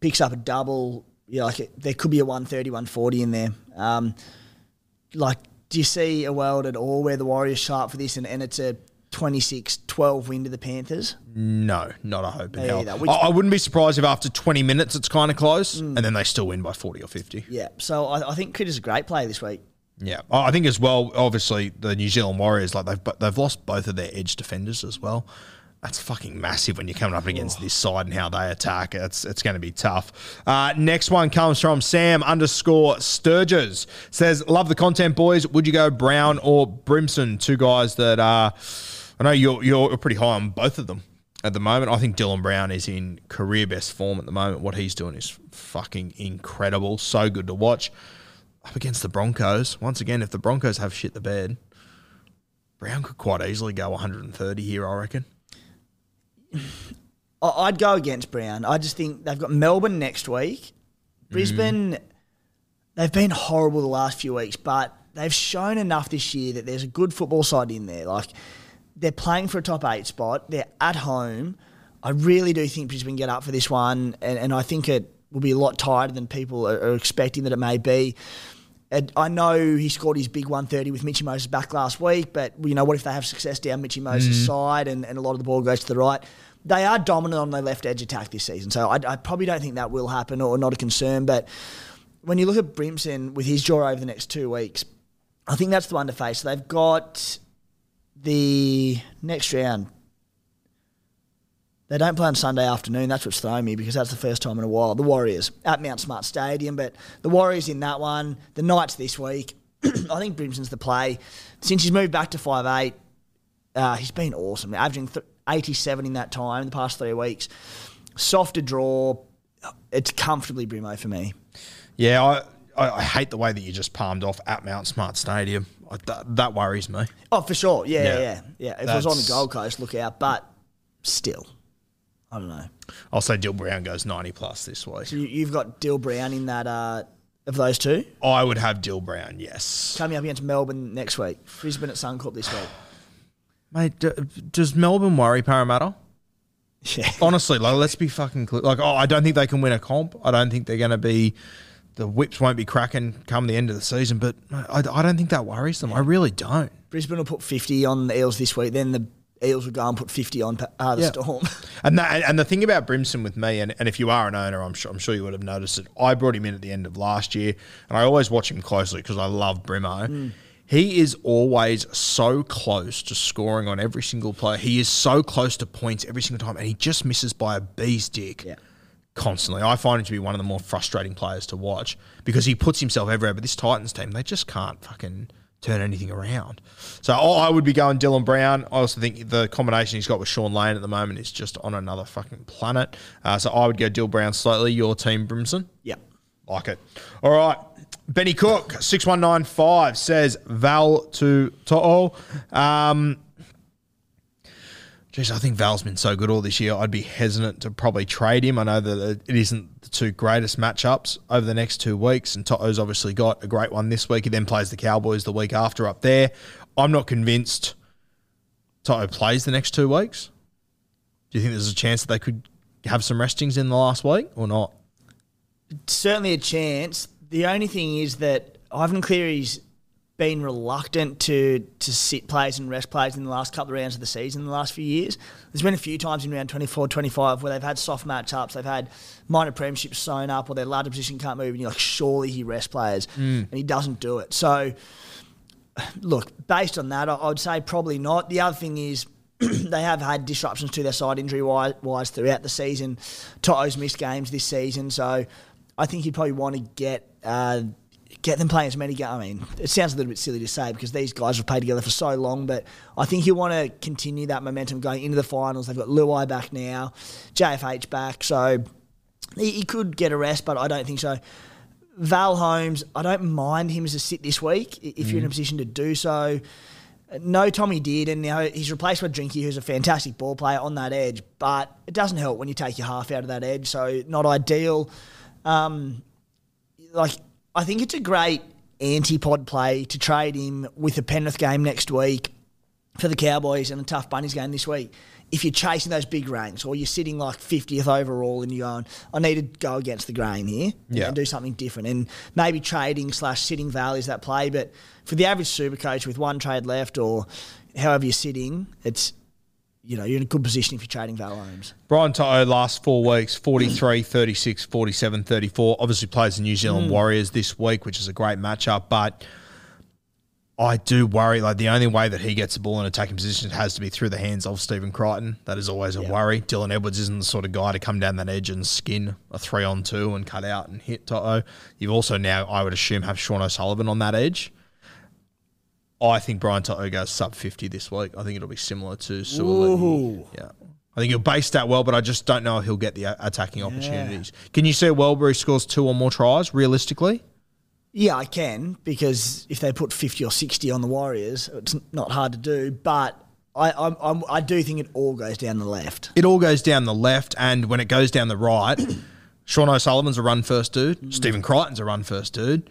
picks up a double, you know, like it, there could be a 130, 140 in there. Um, like, do you see a world at all where the Warriors sharp for this and, and it's a 26 12 win to the Panthers? No, not a hope in hell. which- I, I wouldn't be surprised if after 20 minutes it's kind of close and then they still win by 40 or 50. Yeah, so I, I think Critter's a great player this week. Yeah, I think as well. Obviously, the New Zealand Warriors like they've they've lost both of their edge defenders as well. That's fucking massive when you're coming up against this side and how they attack. It's it's going to be tough. Uh, next one comes from Sam underscore Sturges says, "Love the content, boys. Would you go Brown or Brimson? Two guys that uh, I know you're you're pretty high on both of them." At the moment, I think Dylan Brown is in career best form at the moment. What he's doing is fucking incredible. So good to watch up against the Broncos. Once again, if the Broncos have shit the bed, Brown could quite easily go 130 here, I reckon. I'd go against Brown. I just think they've got Melbourne next week. Brisbane, mm-hmm. they've been horrible the last few weeks, but they've shown enough this year that there's a good football side in there. Like they're playing for a top eight spot. They're at home. I really do think Brisbane get up for this one, and, and I think it will be a lot tighter than people are, are expecting that it may be. And I know he scored his big 130 with Mitchy Moses back last week, but you know what if they have success down Mitchy Moses' mm. side and, and a lot of the ball goes to the right? They are dominant on their left edge attack this season, so I, I probably don't think that will happen or not a concern. But when you look at Brimson with his jaw over the next two weeks, I think that's the one to face. They've got the next round. They don't play on Sunday afternoon. That's what's throwing me because that's the first time in a while. The Warriors at Mount Smart Stadium, but the Warriors in that one. The Knights this week. I think Brimson's the play. Since he's moved back to five eight, uh, he's been awesome. Averaging th- 87 in that time, in the past three weeks. Softer draw. It's comfortably Brimo for me. Yeah, I, I, I hate the way that you just palmed off at Mount Smart Stadium. I, that, that worries me. Oh, for sure. Yeah, Yeah. yeah, yeah. yeah. If it was on the Gold Coast, look out. But still, I don't know. I'll say Dill Brown goes 90 plus this week. So you, you've got Dill Brown in that uh, of those two. I would have Dill Brown, yes. Coming up against Melbourne next week. Brisbane at Suncorp this week. Mate, d- does Melbourne worry Parramatta? Yeah. Honestly, like let's be fucking clear. Like, oh, I don't think they can win a comp. I don't think they're going to be. The whips won't be cracking come the end of the season, but I, I don't think that worries them. I really don't. Brisbane will put 50 on the Eels this week. Then the Eels would go and put 50 on uh, the Yeah. Storm. And that, and the thing about Brimson with me, and, and if you are an owner, I'm sure I'm sure you would have noticed it. I brought him in at the end of last year, and I always watch him closely because I love Brimo. He is always so close to scoring on every single play. He is so close to points every single time, and he just misses by a bee's dick. Yeah. Constantly, I find him to be one of the more frustrating players to watch because he puts himself everywhere. But this Titans team, they just can't fucking turn anything around. So I would be going Dylan Brown. I also think the combination he's got with Shaun Lane at the moment is just on another fucking planet. Uh, so I would go Dylan Brown slightly. Your team, Brimson. yep. Like it. All right. Benny Cook, 6195, says Val to To'o. Um, Jeez, I think Val's been so good all this year. I'd be hesitant to probably trade him. I know that it isn't the two greatest matchups over the next two weeks, and To'o's obviously got a great one this week. He then plays the Cowboys the week after up there. I'm not convinced To'o plays the next two weeks. Do you think there's a chance that they could have some restings in the last week or not? Certainly a chance. The only thing is that Ivan Cleary's been reluctant to to sit players and rest players in the last couple of rounds of the season in the last few years. There's been a few times in round 24, 25 where they've had soft matchups, they've had minor premierships sewn up or their ladder position can't move and you're like, surely he rests players and he doesn't do it. So look, based on that, I, I would say probably not. The other thing is they have had disruptions to their side injury wise, wise throughout the season. To'o's missed games this season, so I think he'd probably want to get uh, get them playing as many games. I mean, it sounds a little bit silly to say because these guys have played together for so long, but I think he'll want to continue that momentum going into the finals. They've got Luai back now, JFH back, so he, he could get a rest, but I don't think so. Val Holmes, I don't mind him as a sit this week if you're in a position to do so. No, Tommy did, and now he's replaced with Drinky, who's a fantastic ball player on that edge. But it doesn't help when you take your half out of that edge, so not ideal. Um, like I think it's a great anti-pod play to trade him with a Penrith game next week for the Cowboys and a tough Bunnies game this week. If you're chasing those big ranks or you're sitting like 50th overall and you're going, I need to go against the grain here Yeah. and do something different. And maybe trading slash sitting Val is that play. But for the average super coach with one trade left or however you're sitting, it's, you know, you're in a good position if you're trading Val Holmes. Brian To'o last four weeks 43, 36, 47, 34. Obviously plays the New Zealand hmm. Warriors this week, which is a great matchup, but I do worry like the only way that he gets the ball in attacking position has to be through the hands of Stephen Crichton. That is always a worry. Dylan Edwards isn't the sort of guy to come down that edge and skin a three on two and cut out and hit To'o. You've also now, I would assume, have Sean O'Sullivan on that edge. I think Brian To'o sub 50 this week. I think it'll be similar to Suaalii. Yeah. I think he'll base that well, but I just don't know if he'll get the attacking opportunities. Can you see a world where he scores two or more tries realistically? Yeah, I can because if they put fifty or sixty on the Warriors, it's not hard to do. But I, I'm, I'm, I do think it all goes down the left. It all goes down the left, and when it goes down the right, Sean O'Sullivan's a run first dude. Mm. Stephen Crichton's a run first dude.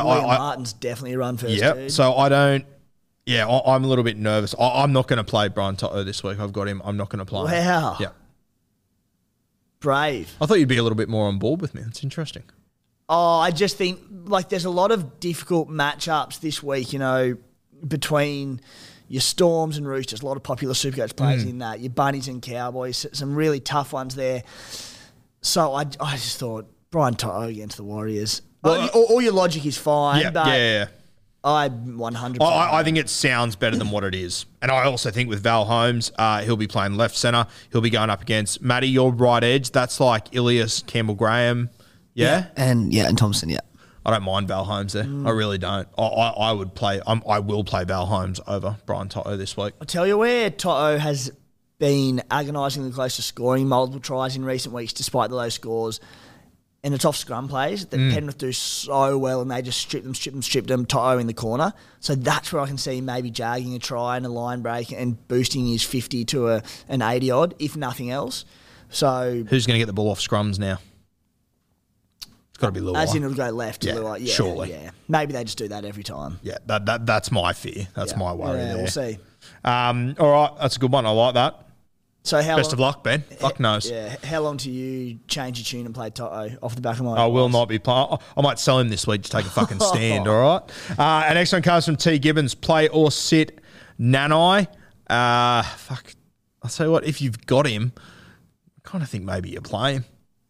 I, William I, I, Martin's definitely a run first. Dude. So I don't. Yeah, I, I'm a little bit nervous. I, I'm not going to play Brian To'o this week. I've got him. I'm not going to play. him. Wow. Yeah. brave. I thought you'd be a little bit more on board with me. That's interesting. Oh, I just think like there's a lot of difficult matchups this week. You know, between your Storms and Roosters, a lot of popular Supercoach players mm. in that. Your Bunnies and Cowboys, some really tough ones there. So I, I just thought Brian To'o against the Warriors. Well, all, all your logic is fine, Yeah, but yeah, yeah, yeah. I 100. I- I, think it sounds better than what it is. And I also think with Val Holmes, uh, he'll be playing left centre. He'll be going up against Matty, your right edge. That's like Ilias Campbell Graham. Yeah? And yeah, and Thompson, yeah. I don't mind Val Holmes there. I really don't. I, I, I would play, I'm, I will play Val Holmes over Brian To'o this week. I'll tell you where To'o has been agonisingly close to scoring multiple tries in recent weeks despite the low scores. And it's off scrum plays that Penrith do so well and they just strip them, strip them, strip them, To'o in the corner. So that's where I can see maybe jagging a try and a line break and boosting his 50 to a, an 80 odd, if nothing else. So Who's going to get the ball off scrums now? It's got to be Luai. as in it'll go left to Yeah, Luai. Yeah, surely. Yeah. Maybe they just do that every time. yeah, that, that, that's my fear. That's Yeah. my worry Yeah, there. we'll see. Um, all right, that's a good one. I like that. So how Best long, of luck, Ben. Fuck knows. Yeah, how long do you change your tune and play To'o off the back of my? I will not be playing. I might sell him this week to take a fucking stand. all right. Uh, and next one comes from T Gibbons. Play or sit, Nanai. Uh, fuck. I'll tell you what. If you've got him, I kind of think maybe you play him.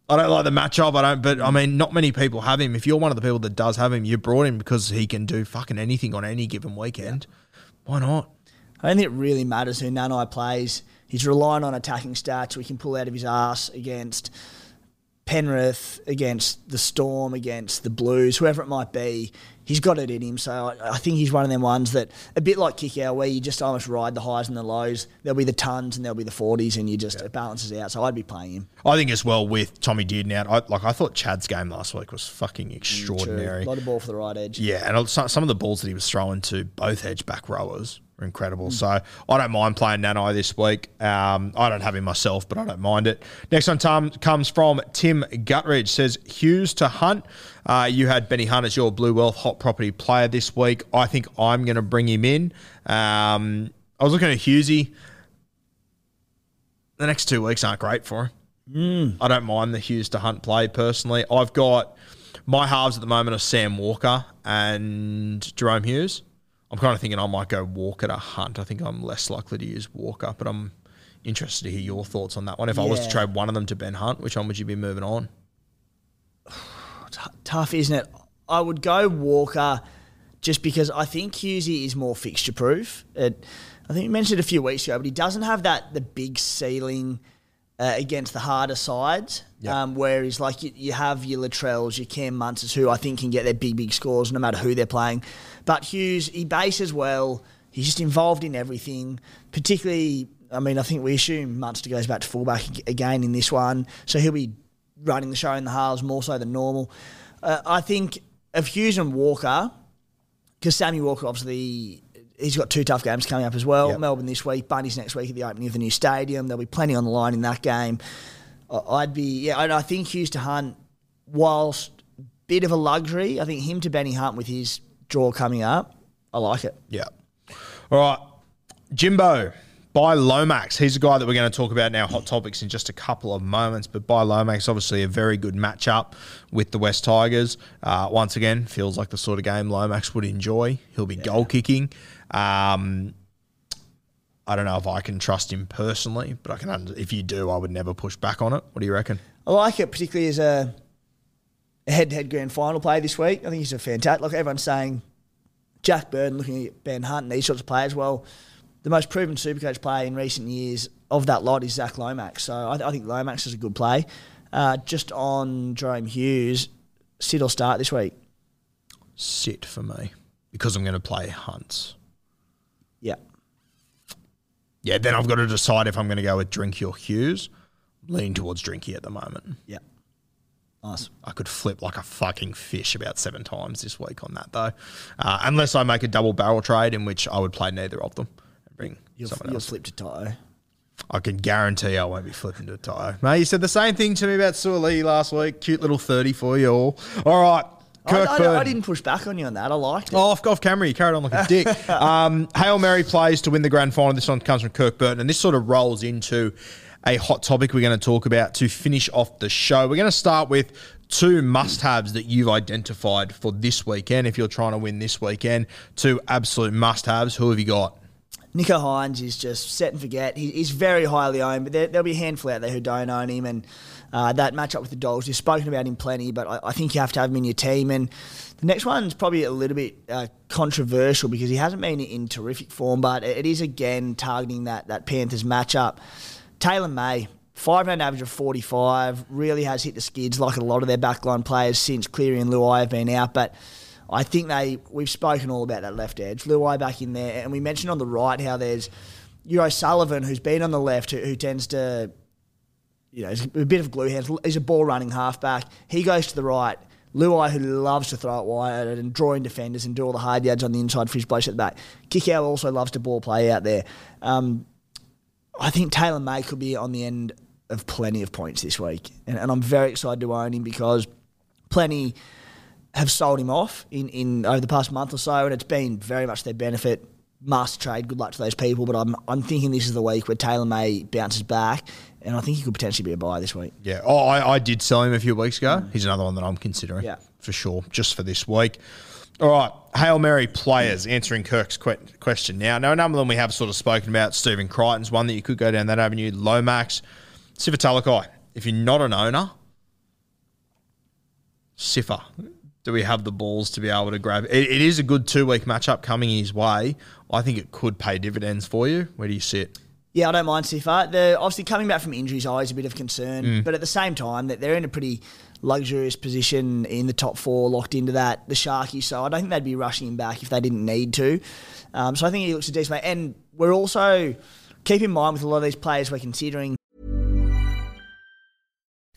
I don't like the matchup. I don't. But I mean, not many people have him. If you're one of the people that does have him, you brought him because he can do fucking anything on any given weekend. Why not? I don't think it really matters who Nanai plays. He's relying on attacking stats we can pull out of his ass against Penrith, against the Storm, against the Blues, whoever it might be. He's got it in him. So I, I think he's one of them ones that, a bit like Kikau, where you just almost ride the highs and the lows. There'll be the tons and there'll be the 40s, and you just, it balances out. So I'd be playing him. I think as well with Tommy Dearden out. I, like I thought Chad's game last week was fucking mm, extraordinary. A lot of ball for the right edge. Yeah, and some some of the balls that he was throwing to both edge back rowers were incredible. So I don't mind playing Nanai this week. Um, I don't have him myself, but I don't mind it. Next one Tom, comes from Tim Gutridge. Says Hughes to Hunt. Uh, you had Benny Hunt as your Blue Wealth hot property player this week. I think I'm going to bring him in. Um, I was looking at Hughesy. The next two weeks aren't great for him. I don't mind the Hughes to Hunt play personally. I've got My halves at the moment are Sam Walker and Jahrome Hughes. I'm kind of thinking I might go Walker to Hunt. I think I'm less likely to use Walker, but I'm interested to hear your thoughts on that one. If I was to trade one of them to Ben Hunt, which one would you be moving on? T- tough, isn't it? I would go Walker just because I think Hughesy is more fixture proof. It, I think you mentioned it a few weeks ago, but he doesn't have that the big ceiling uh, against the harder sides. Yep. Um, whereas like you, you have your Latrells, your Cam Munsters, who I think can get their big big scores no matter who they're playing. But Hughes, he bases well. He's just involved in everything, particularly. I mean, I think we assume Munster goes back to fullback ag- again in this one, so he'll be running the show in the halves more so than normal. Uh, I think of Hughes and Walker, because Sammy Walker obviously he's got two tough games coming up as well. Yep. Melbourne this week, Bunnies next week at the opening of the new stadium. There'll be plenty on the line in that game. I'd be yeah, I I think Hughes to Hunt, whilst bit of a luxury, I think him to Benny Hunt with his draw coming up, I like it. Yeah. All right. Jimbo by Lomax. He's a guy that we're going to talk about in our hot topics in just a couple of moments. But by Lomax, obviously a very good matchup with the West Tigers. Uh, once again, feels like the sort of game Lomax would enjoy. He'll be goal kicking. Um, I don't know if I can trust him personally, but I can. Under- if you do, I would never push back on it. What do you reckon? I like it, particularly as a, a head-to-head grand final play this week. I think he's a fantastic. Like everyone's saying, Jack Burton looking at Ben Hunt and these sorts of players. Well, the most proven Supercoach player in recent years of that lot is Zac Lomax. So I, I think Lomax is a good play. Uh, just on Jahrome Hughes, sit or start this week. Sit for me because I'm going to play Hunts. Yeah. Yeah, then I've got to decide if I'm going to go with Drinky or Hughes. Lean towards Drinky at the moment. Yeah. Nice. I could flip like a fucking fish about seven times this week on that though, uh, unless I make a double barrel trade in which I would play neither of them bring You'll, someone you'll else. flip to To'o. I can guarantee I won't be flipping to Tyre. Mate, you said the same thing to me about Suaalii last week. Cute little thirty for you all. All right, I, Kirk I- Burton. I didn't push back on you on that. I liked it. Oh, off, off camera, you carried on like a dick. um, Hail Mary plays to win the grand final. This one comes from Kirk Burton, and this sort of rolls into a hot topic we're going to talk about to finish off the show. We're going to start with two must haves that you've identified for this weekend. If you're trying to win this weekend, two absolute must haves. Who have you got? Nicho Hynes is just set and forget. He, he's very highly owned, but there, there'll be a handful out there who don't own him. And uh, that matchup with the Dogs, you've spoken about him plenty, but I, I think you have to have him in your team. And the next one's probably a little bit uh, controversial because he hasn't been in terrific form, but it is again targeting that, that Panthers matchup. Taylan May, five round average of 45, really has hit the skids like a lot of their backline players since Cleary and Luai have been out. But I think they we've spoken all about that left edge. Luai back in there, and we mentioned on the right how there's Euro Sullivan who's been on the left who, who tends to, you know, he's a bit of glue hands. He's a ball running halfback. He goes to the right. Luai, who loves to throw it wide and draw in defenders and do all the hard yards on the inside for his at the back. Kikau also loves to ball play out there. Um, I think Taylan May could be on the end of plenty of points this week, and, and I'm very excited to own him because plenty have sold him off in, in over the past month or so, and it's been very much their benefit. Must trade. Good luck to those people, but I'm I'm thinking this is the week where Taylan May bounces back, and I think he could potentially be a buy this week. Yeah. Oh, I, I did sell him a few weeks ago. Mm. He's another one that I'm considering. Yeah. For sure. Just for this week. All right. Hail Mary players answering Kirk's que- question. Now, now, a number of them we have sort of spoken about. Stephen Crichton's one that you could go down that avenue. Lomax. Sifa Talakai. If you're not an owner, Sifa. Do we have the balls to be able to grab it? It is a good two week matchup coming his way. I think it could pay dividends for you. Where do you sit? Yeah, I don't mind Sifa. They're obviously coming back from injuries, is always a bit of concern. But at the same time, that they're in a pretty luxurious position in the top four, locked into that the Sharky So I don't think they'd be rushing him back if they didn't need to. Um, so I think he looks a decent mate. And we're also keep in mind with a lot of these players we're considering.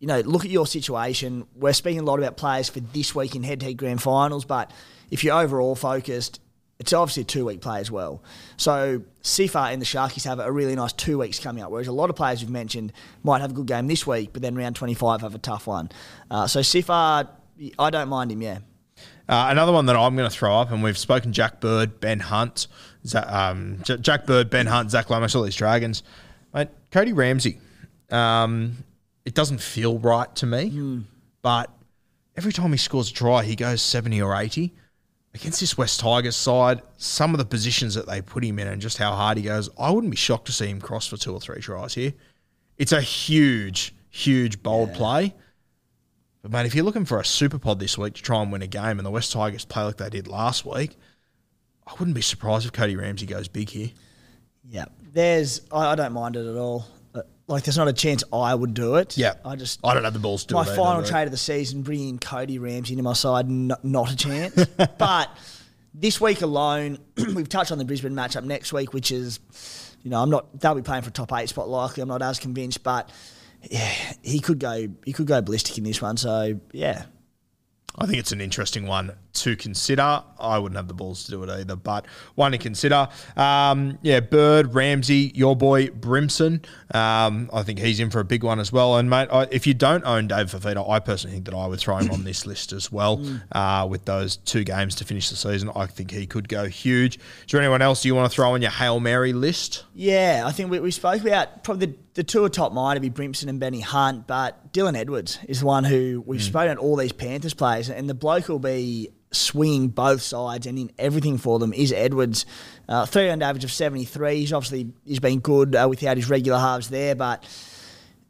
You know, look at your situation. We're speaking a lot about players for this week in head-to-head grand finals, but if you're overall focused, it's obviously a two-week play as well. So Sifa and the Sharkies have a really nice two weeks coming up, whereas a lot of players you've mentioned might have a good game this week, but then round 25 have a tough one. Uh, so Sifa, I don't mind him, yeah. Uh, another one that I'm going to throw up, and we've spoken Jack Bird, Ben Hunt, um, Jack Bird, Ben Hunt, Zac Lomax, all these Dragons. Mate, Cody Ramsey. Um, it doesn't feel right to me, hmm. but every time he scores a try, he goes 70 or 80. Against this West Tigers side, some of the positions that they put him in and just how hard he goes, I wouldn't be shocked to see him cross for two or three tries here. It's a huge, huge, bold play. But mate, if you're looking for a super pod this week to try and win a game, and the West Tigers play like they did last week, I wouldn't be surprised if Cody Ramsey goes big here. Yeah, there's. I, I don't mind it at all. Like, there's not a chance I would do it. Yeah. I just. I don't have the balls to my it final trade of the season, bringing Cody Ramsey into my side, n- not a chance. but this week alone, we've touched on the Brisbane matchup next week, which is, you know, I'm not. They'll be playing for a top eight spot likely. I'm not as convinced, but yeah, he could go. He could go ballistic in this one. So yeah, I think it's an interesting one to consider. I wouldn't have the balls to do it either, but one to consider. Um, yeah, Bird, Ramsey, your boy Brimson. Um, I think he's in for a big one as well. And mate, I, if you don't own Dave Fifita, I personally think that I would throw him on this list as well. Uh, with those two games to finish the season, I think he could go huge. Is there anyone else you want to throw on your hail mary list? yeah. I think we, we spoke about probably the, the two atop mine to be Brimson and Benny Hunt, but Dylan Edwards is the one who we've spoken about all these Panthers players, and the bloke will be swinging both sides and in everything for them is Edwards. Uh, three round average of 73. He's obviously he's been good uh, without his regular halves there, but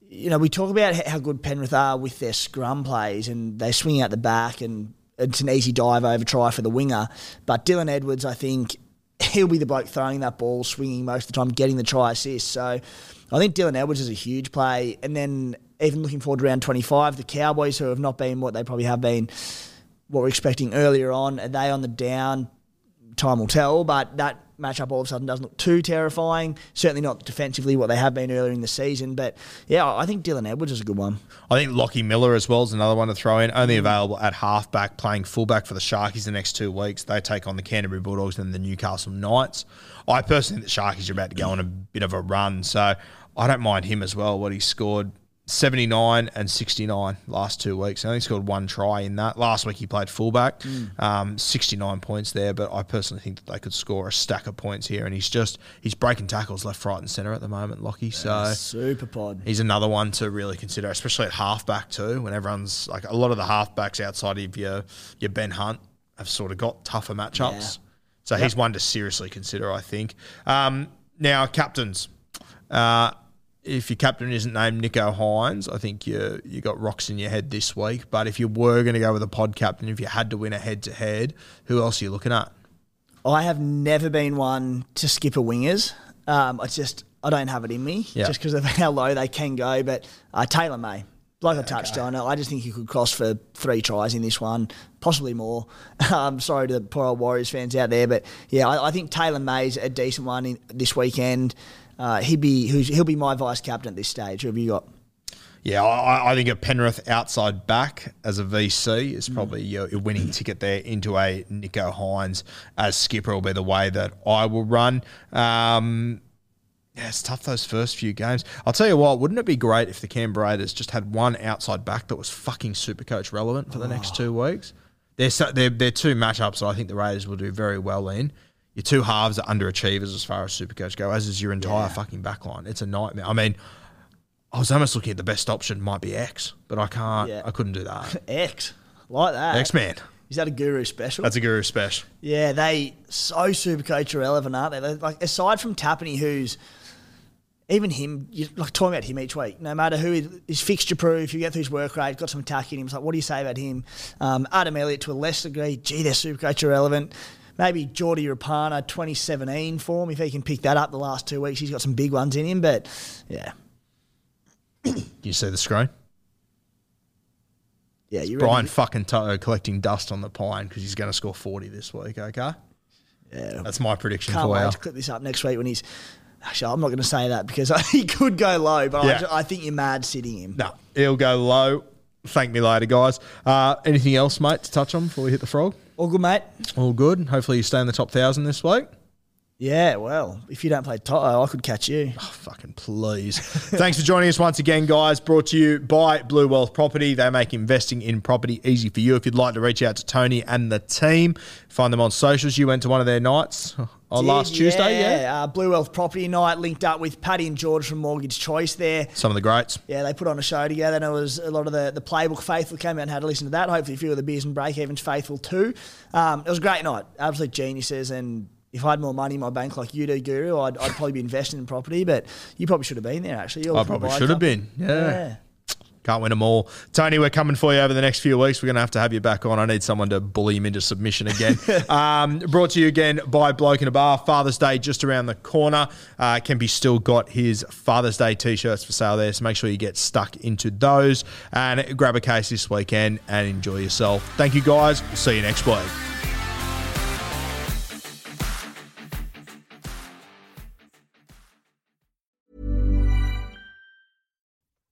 you know, we talk about how good Penrith are with their scrum plays and they swing out the back and it's an easy dive over try for the winger. But Dylan Edwards, I think he'll be the bloke throwing that ball, swinging most of the time, getting the try assist. So I think Dylan Edwards is a huge play. And then even looking forward to round 25, the Cowboys, who have not been what they probably have been, what we're expecting earlier on, are they on the down? Time will tell, but that matchup all of a sudden doesn't look too terrifying. Certainly not defensively what they have been earlier in the season. But yeah, I think Dylan Edwards is a good one. I think Lockie Miller as well is another one to throw in. Only available at halfback, playing fullback for the Sharkies the next two weeks. They take on the Canterbury Bulldogs and the Newcastle Knights. I personally think the Sharkies are about to go on a bit of a run, so I don't mind him as well. What he scored. 79 and 69 last two weeks. He only scored one try in that. Last week he played fullback, um, 69 points there, but I personally think that they could score a stack of points here. And he's just, he's breaking tackles left, right, and centre at the moment, Lockie. So Super pod. he's another one to really consider, especially at halfback too. When everyone's like a lot of the halfbacks outside of your your Ben Hunt have sort of got tougher matchups. So he's one to seriously consider, I think. Um, now captains, uh, if your captain isn't named Nicho Hynes, I think you you got rocks in your head this week. But if you were going to go with a pod captain, if you had to win a head to head, who else are you looking at? I have never been one to skip a wingers. Um, I just I don't have it in me Yeah. just because of how low they can go. But uh, Taylan May, like I touched on, I just think he could cross for three tries in this one, possibly more. Um, sorry to the poor old Warriors fans out there, but yeah, I, I think Taylan May's a decent one in, this weekend. Uh, he'd be who's, he'll be my vice captain at this stage. Who have you got? Yeah, I, I think a Penrith outside back as a VC is probably your, your winning ticket there into a Nicho Hynes as skipper will be the way that I will run. Um, yeah, it's tough those first few games. I'll tell you what, wouldn't it be great if the Canberra Raiders just had one outside back that was fucking super coach relevant for the next two weeks? They're, so, they're, they're two matchups that I think the Raiders will do very well in. Your two halves are underachievers as far as super coach go, as is your entire fucking backline. It's a nightmare. I mean, I was almost looking at the best option might be X, but I can't. Yeah. I couldn't do that. X, like that. X Man. Is that a guru special? That's a guru special. Yeah, they so super coach irrelevant, aren't they? They're like aside from Tapine, who's even him, you like talking about him each week. No matter who is, is fixture proof, you get through his work rate, got some attack in him. It's like, what do you say about him? Um, Adam Elliott to a less degree, gee, they're super coach irrelevant. Maybe Geordie Rapana 2017 form, if he can pick that up the last two weeks, he's got some big ones in him. But yeah, You see the screen? yeah, you Brian fucking To'o collecting dust on the pine because he's going to score 40 this week, okay? Yeah, That's my prediction Can't for wait you. to clip this up next week when he's Actually, I'm not going to say that because he could go low, but Yeah. I, I think you're mad sitting him. No, he'll go low. Thank me later, guys. Uh, anything else, mate, to touch on before we hit the frog? All good, mate. All good. Hopefully, you stay in the top thousand this week. Yeah, well, if you don't play To'o, I could catch you. Oh, fucking please. Thanks for joining us once again, guys. Brought to you by Blue Wealth Property. They make investing in property easy for you. If you'd like to reach out to Tony and the team, find them on socials. You went to one of their nights on Did, last Tuesday, yeah? yeah. Uh, Blue Wealth Property Night linked up with Paddy and George from Mortgage Choice there. Some of the greats. Yeah, they put on a show together, and it was a lot of the, the playbook faithful came out and had to listen to that. Hopefully, a few of the beers and break evens faithful too. Um, it was a great night, absolute geniuses. And if I had more money in my bank like you do, Guru, I'd, I'd probably be investing in property. But you probably should have been there. Actually, You're I probably should have been. Yeah. Can't win them all. Tony, we're coming for you over the next few weeks. We're going to have to have you back on. I need someone to bully him into submission again. um, brought to you again by Bloke in a Bar. Father's Day just around the corner. Uh, Kempy still got his Father's Day t shirts for sale there, so make sure you get stuck into those and grab a case this weekend and enjoy yourself. Thank you, guys. We'll see you next week.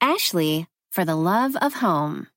Ashley, for the love of home.